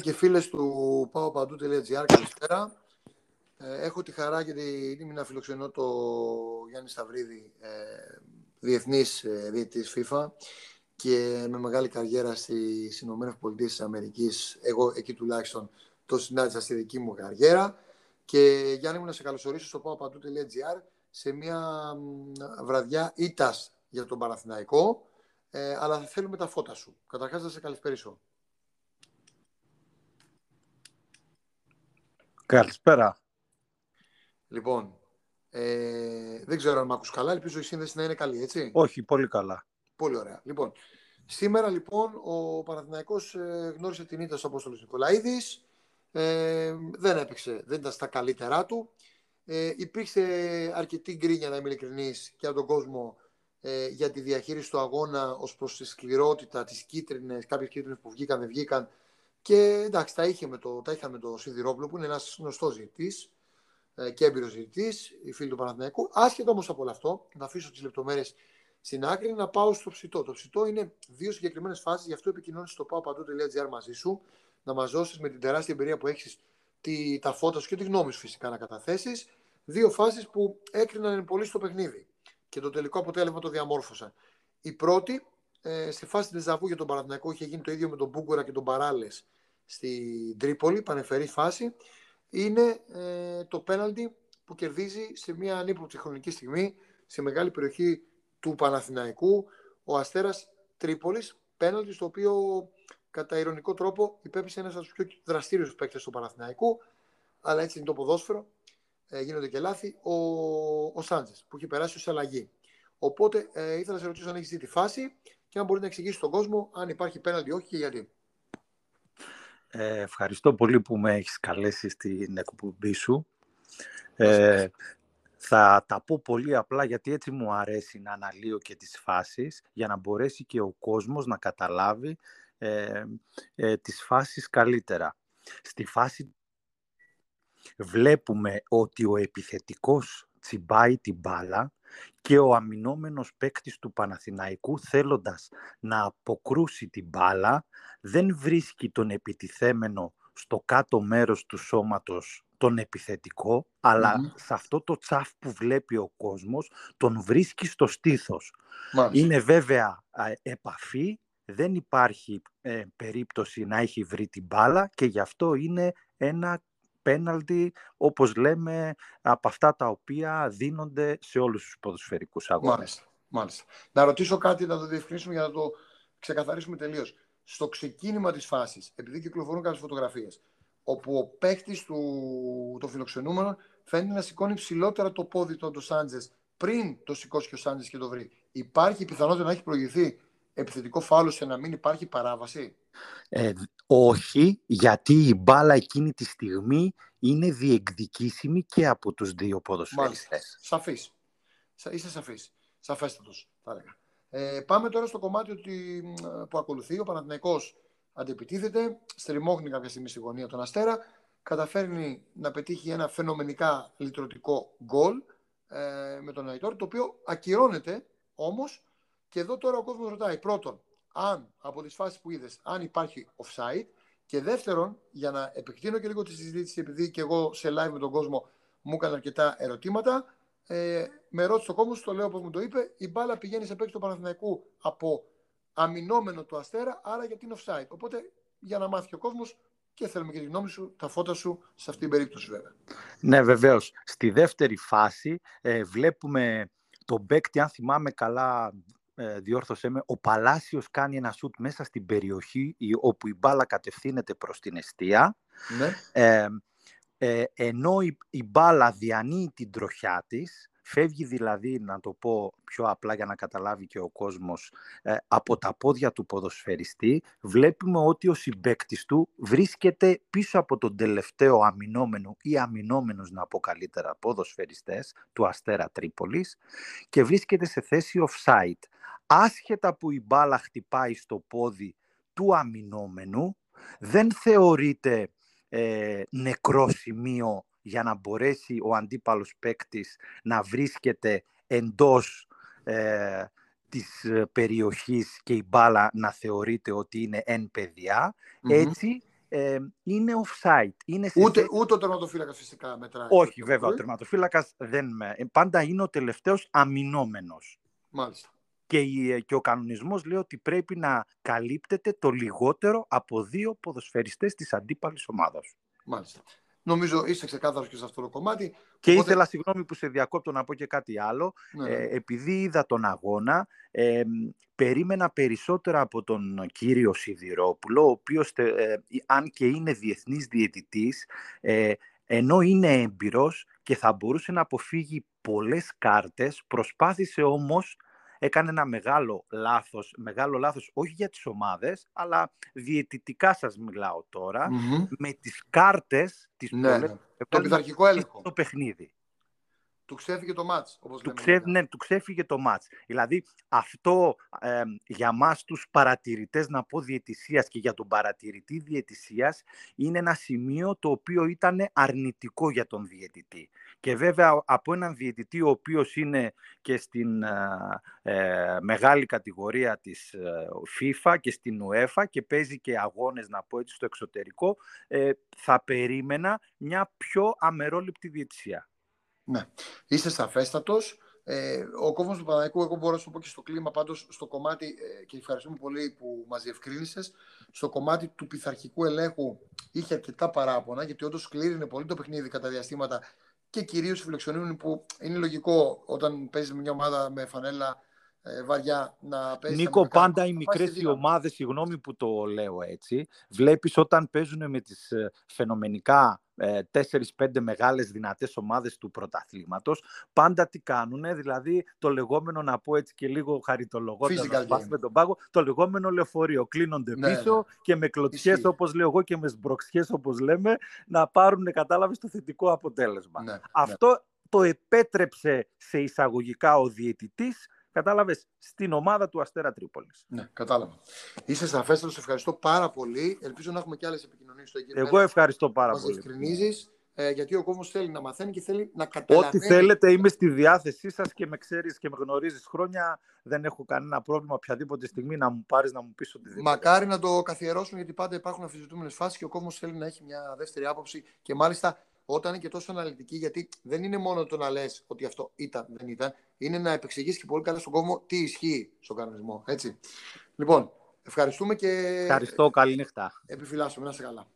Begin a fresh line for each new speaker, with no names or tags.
και φίλες του παοπαντού.gr, καλησπέρα. Ε, έχω τη χαρά και την τιμή να φιλοξενώ το Γιάννη Σταυρίδη, ε, διεθνής ε, διαιτητής FIFA και με μεγάλη καριέρα στις Ηνωμένες Πολιτείες της Αμερικής. Εγώ εκεί τουλάχιστον το συνάντησα στη δική μου καριέρα. Και Γιάννη μου να σε καλωσορίσω στο παοπαντού.gr σε μια βραδιά ήττας για τον Παναθηναϊκό, ε, αλλά θα θέλουμε τα φώτα σου. Καταρχάς να σε καλησπέρισω.
Καλησπέρα.
Λοιπόν, ε, δεν ξέρω αν με ακούς καλά, ελπίζω η σύνδεση να είναι καλή, έτσι.
Όχι, πολύ καλά.
Πολύ ωραία. Λοιπόν, σήμερα λοιπόν ο Παναθηναϊκός ε, γνώρισε την ήττα στο Απόστολος Νικολαίδης, ε, δεν έπαιξε, δεν ήταν στα καλύτερά του. Ε, υπήρξε αρκετή γκρίνια, να είμαι ειλικρινής, και από τον κόσμο ε, για τη διαχείριση του αγώνα ως προς τη σκληρότητα, τις κίτρινες, κάποιες κίτρινες που βγήκαν, δεν βγήκαν. Και εντάξει, τα, είχε με το, τα είχα με το Σιδηρόπουλο που είναι ένας γνωστός ζητητής ε, και έμπειρος ζητητής, η φίλη του Παναθηναϊκού. Άσχετο όμως από όλο αυτό, να αφήσω τις λεπτομέρειες στην άκρη, να πάω στο ψητό. Το ψητό είναι δύο συγκεκριμένες φάσεις, γι' αυτό επικοινώνεις στο πάω μαζί σου, να μας δώσεις με την τεράστια εμπειρία που έχεις τα φώτας σου και τη γνώμη σου φυσικά να καταθέσεις. Δύο φάσεις που έκριναν πολύ στο παιχνίδι και το τελικό αποτέλεσμα το διαμόρφωσαν. Η πρώτη, ε, στη φάση της Ζαβού για τον Παναθηναϊκό, είχε γίνει το ίδιο με τον Μπούγκορα και τον Παράλες στην Τρίπολη, πανεφερή φάση. Είναι ε, το πέναλτι που κερδίζει σε μια ανύποπτη χρονική στιγμή σε μεγάλη περιοχή του Παναθηναϊκού ο Αστέρας Τρίπολης. Πέναλτι στο οποίο κατά ηρωνικό τρόπο υπέπεισε ένας από τους πιο δραστήριους παίκτες του Παναθηναϊκού αλλά έτσι είναι το ποδόσφαιρο ε, γίνονται και λάθη ο, ο Σάντζες που έχει περάσει ως αλλαγή. Οπότε ε, ήθελα να σε ρωτήσω αν έχεις δει τη φάση και αν μπορεί να εξηγήσει στον κόσμο αν υπάρχει πέναλτι όχι και γιατί
ε, ευχαριστώ πολύ που με έχεις καλέσει στην εκπομπή σου. Ε, θα τα πω πολύ απλά γιατί έτσι μου αρέσει να αναλύω και τις φάσεις για να μπορέσει και ο κόσμος να καταλάβει ε, ε, τις φάσεις καλύτερα. Στη φάση βλέπουμε ότι ο επιθετικός τσιμπάει την μπάλα και ο αμυνόμενος παίκτης του Παναθηναϊκού θέλοντας να αποκρούσει την μπάλα δεν βρίσκει τον επιτιθέμενο στο κάτω μέρος του σώματος τον επιθετικό, σε αυτό το τσαφ που βλέπει ο κόσμος τον βρίσκει στο στήθος. Είναι βέβαια επαφή, δεν υπάρχει ε, περίπτωση να έχει βρει την μπάλα και γι' αυτό είναι ένα πέναλτι, όπως λέμε, από αυτά τα οποία δίνονται σε όλους τους ποδοσφαιρικούς αγώνες.
Μάλιστα, μάλιστα. Να ρωτήσω κάτι, να το διευκρινίσουμε για να το ξεκαθαρίσουμε τελείως. Στο ξεκίνημα της φάσης, επειδή κυκλοφορούν κάποιες φωτογραφίες, όπου ο παίχτη του το φιλοξενούμενο φαίνεται να σηκώνει ψηλότερα το πόδι του Σάντζες πριν το σηκώσει και ο Σάντζες και το βρει. Υπάρχει πιθανότητα να έχει προηγηθεί; Επιθετικό φάουλο σε να μην υπάρχει παράβαση;
Ε, όχι, γιατί η μπάλα εκείνη τη στιγμή είναι διεκδικήσιμη και από τους δύο ποδοσφαιριστές.
Σαφής. Είσαι σαφής. Σαφέστατος, θα έλεγα. Ε, πάμε τώρα στο κομμάτι ότι, που ακολουθεί. Ο Παναθηναϊκός αντιπιτίθεται, στριμώχνει κάποια στιγμή στη γωνία τον Αστέρα, καταφέρνει να πετύχει ένα φαινομενικά λυτρωτικό γκολ ε, με τον Αϊτόρ, το οποίο ακυρώνεται όμως και εδώ τώρα ο κόσμος ρωτάει πρώτον, αν από τις φάσεις που είδες, αν υπάρχει offside και δεύτερον, για να επεκτείνω και λίγο τη συζήτηση, επειδή και εγώ σε live με τον κόσμο μου έκανε αρκετά ερωτήματα, ε, με ρώτησε ο κόσμος, το λέω όπως μου το είπε, η μπάλα πηγαίνει σε παίκτη του Παναθηναϊκού από αμυνόμενο του Αστέρα, άρα γιατί είναι offside. Οπότε για να μάθει ο κόσμος και θέλουμε και τη γνώμη σου, τα φώτα σου σε αυτήν την περίπτωση βέβαια.
Ναι, βεβαίως. Στη δεύτερη φάση ε, βλέπουμε τον παίκτη, αν θυμάμαι καλά, ε, διόρθωσέ με, ο Παλάσιος κάνει ένα σουτ μέσα στην περιοχή όπου η μπάλα κατευθύνεται προς την αιστεία.
Ναι.
Ε, ε, ενώ η, η μπάλα διανύει την τροχιά της, φεύγει δηλαδή, να το πω πιο απλά για να καταλάβει και ο κόσμος, ε, από τα πόδια του ποδοσφαιριστή, βλέπουμε ότι ο συμπέκτης του βρίσκεται πίσω από τον τελευταίο αμυνόμενο ή αμυνόμενος, να πω καλύτερα, ποδοσφαιριστές του Αστέρα Τρίπολης και βρίσκεται σε θέση offside. Άσχετα που η μπάλα χτυπάει στο πόδι του αμυνόμενου, δεν θεωρείται ε, νεκρό σημείο για να μπορέσει ο αντίπαλος παίκτης να βρίσκεται εντός ε, της ε, περιοχής και η μπάλα να θεωρείται ότι είναι εν παιδια Έτσι, ε, είναι offside. Είναι σε
Ούτε,
θέση-
ούτε ο τερματοφύλακας φυσικά μετράει.
Όχι, βέβαια, ο
Ε,
τερματοφύλακας δεν με... ε, Πάντα είναι ο τελευταίος αμυνόμενος.
Μάλιστα.
Και, η- και ο κανονισμός λέει ότι πρέπει να καλύπτεται το λιγότερο από δύο ποδοσφαιριστές της αντίπαλης ομάδας.
Μάλιστα. Νομίζω είσαι ξεκάθαρος και σε αυτό το κομμάτι.
Και
Οπότε-
ήθελα, συγγνώμη που σε διακόπτω, να πω και κάτι άλλο.
Ναι, ναι.
Ε, επειδή είδα τον αγώνα, ε, μ, περίμενα περισσότερα από τον κύριο Σιδηρόπουλο, ο οποίος, τε- ε, αν και είναι διεθνής διαιτητής, ε, ενώ είναι έμπειρος και θα μπορούσε να αποφύγει πολλές κάρτες, προσπάθησε όμως, έκανε ένα μεγάλο λάθος, μεγάλο λάθος όχι για τις ομάδες, αλλά διαιτητικά σας μιλάω τώρα,
Μμμ.
με τις κάρτες, τις
Ναι,
πολλές
ναι.
που
Το
παίρνουν
πειθαρχικό έλεγχο.
στο παιχνίδι.
Του ξέφυγε το μάτς, όπως
Του,
λέμε.
ξέ,
γενικά.
ναι, του ξέφυγε το μάτς. Δηλαδή αυτό ε, για μας τους παρατηρητές να πω διαιτησίας και για τον παρατηρητή διαιτησίας είναι ένα σημείο το οποίο ήταν αρνητικό για τον διαιτητή. Και βέβαια από έναν διαιτητή ο οποίος είναι και στην ε, ε, μεγάλη κατηγορία της ε, FIFA και στην UEFA και παίζει και αγώνες να πω έτσι στο εξωτερικό ε, θα περίμενα μια πιο αμερόληπτη διαιτησία.
Ναι. Είστε σαφέστατος. Ε, ο κόμμα του Παναγικού, εγώ μπορώ να σου πω και στο κλίμα, πάντως στο κομμάτι, ε, και ευχαριστούμε πολύ που μας διευκρίνησες, στο κομμάτι του πειθαρχικού ελέγχου είχε αρκετά παράπονα, γιατί όντως κλείνει πολύ το παιχνίδι κατά διαστήματα και κυρίως οι φιλοξενούμενοι που είναι λογικό όταν παίζεις με μια ομάδα με φανέλα ε, βαριά να παίζει.
Νίκο,
στα μεκάνα.
πάντα οι
Θα
μικρές
πάει στη
οι
δύναμη.
ομάδες, συγγνώμη που το λέω έτσι, βλέπεις όταν παίζουν με τις ε, φαινομενικά ε, 4-5 μεγάλες δυνατές ομάδες του πρωταθλήματος, πάντα τι κάνουνε, δηλαδή το λεγόμενο, να πω έτσι και λίγο χαριτολογώντας,
Physical
να
game.
σπάσουμε τον πάγο, το λεγόμενο λεωφορείο. Κλείνονται
Ναι,
πίσω
ναι.
και με κλωτσιές,
Ισχύει.
όπως λέω εγώ, και με σμπροξιές, όπως λέμε, να πάρουν, κατάλαβες, το θετικό αποτέλεσμα.
Ναι, ναι.
Αυτό το επέτρεψε σε εισαγωγικά ο διαιτητής, κατάλαβες, στην ομάδα του Αστέρα Τρίπολης.
Ναι, κατάλαβα. Είσαι σαφέστατος, σε ευχαριστώ πάρα πολύ. Ελπίζω να έχουμε και άλλες επικοινωνίες στο εγγύριο.
Εγώ ευχαριστώ πάρα
Μας
πολύ.
διευκρινίζεις, ε, γιατί ο κόσμος θέλει να μαθαίνει και θέλει να καταλαβαίνει.
Ό,τι θέλετε είμαι στη διάθεσή σας και με ξέρεις και με γνωρίζεις χρόνια. Δεν έχω κανένα πρόβλημα οποιαδήποτε στιγμή να μου πάρεις να μου πεις οτιδήποτε.
Μακάρι να το καθιερώσουν, γιατί πάντα υπάρχουν αμφισβητούμενε φάσεις και ο κόσμος θέλει να έχει μια δεύτερη άποψη. Και μάλιστα όταν είναι και τόσο αναλυτική, γιατί δεν είναι μόνο το να λες ότι αυτό ήταν, δεν ήταν, είναι να επεξηγήσει και πολύ καλά στον κόσμο τι ισχύει στον κανονισμό. Έτσι. Λοιπόν, ευχαριστούμε και
Ευχαριστώ, καλή νύχτα.
επιφυλάσσουμε. Να είσαι καλά.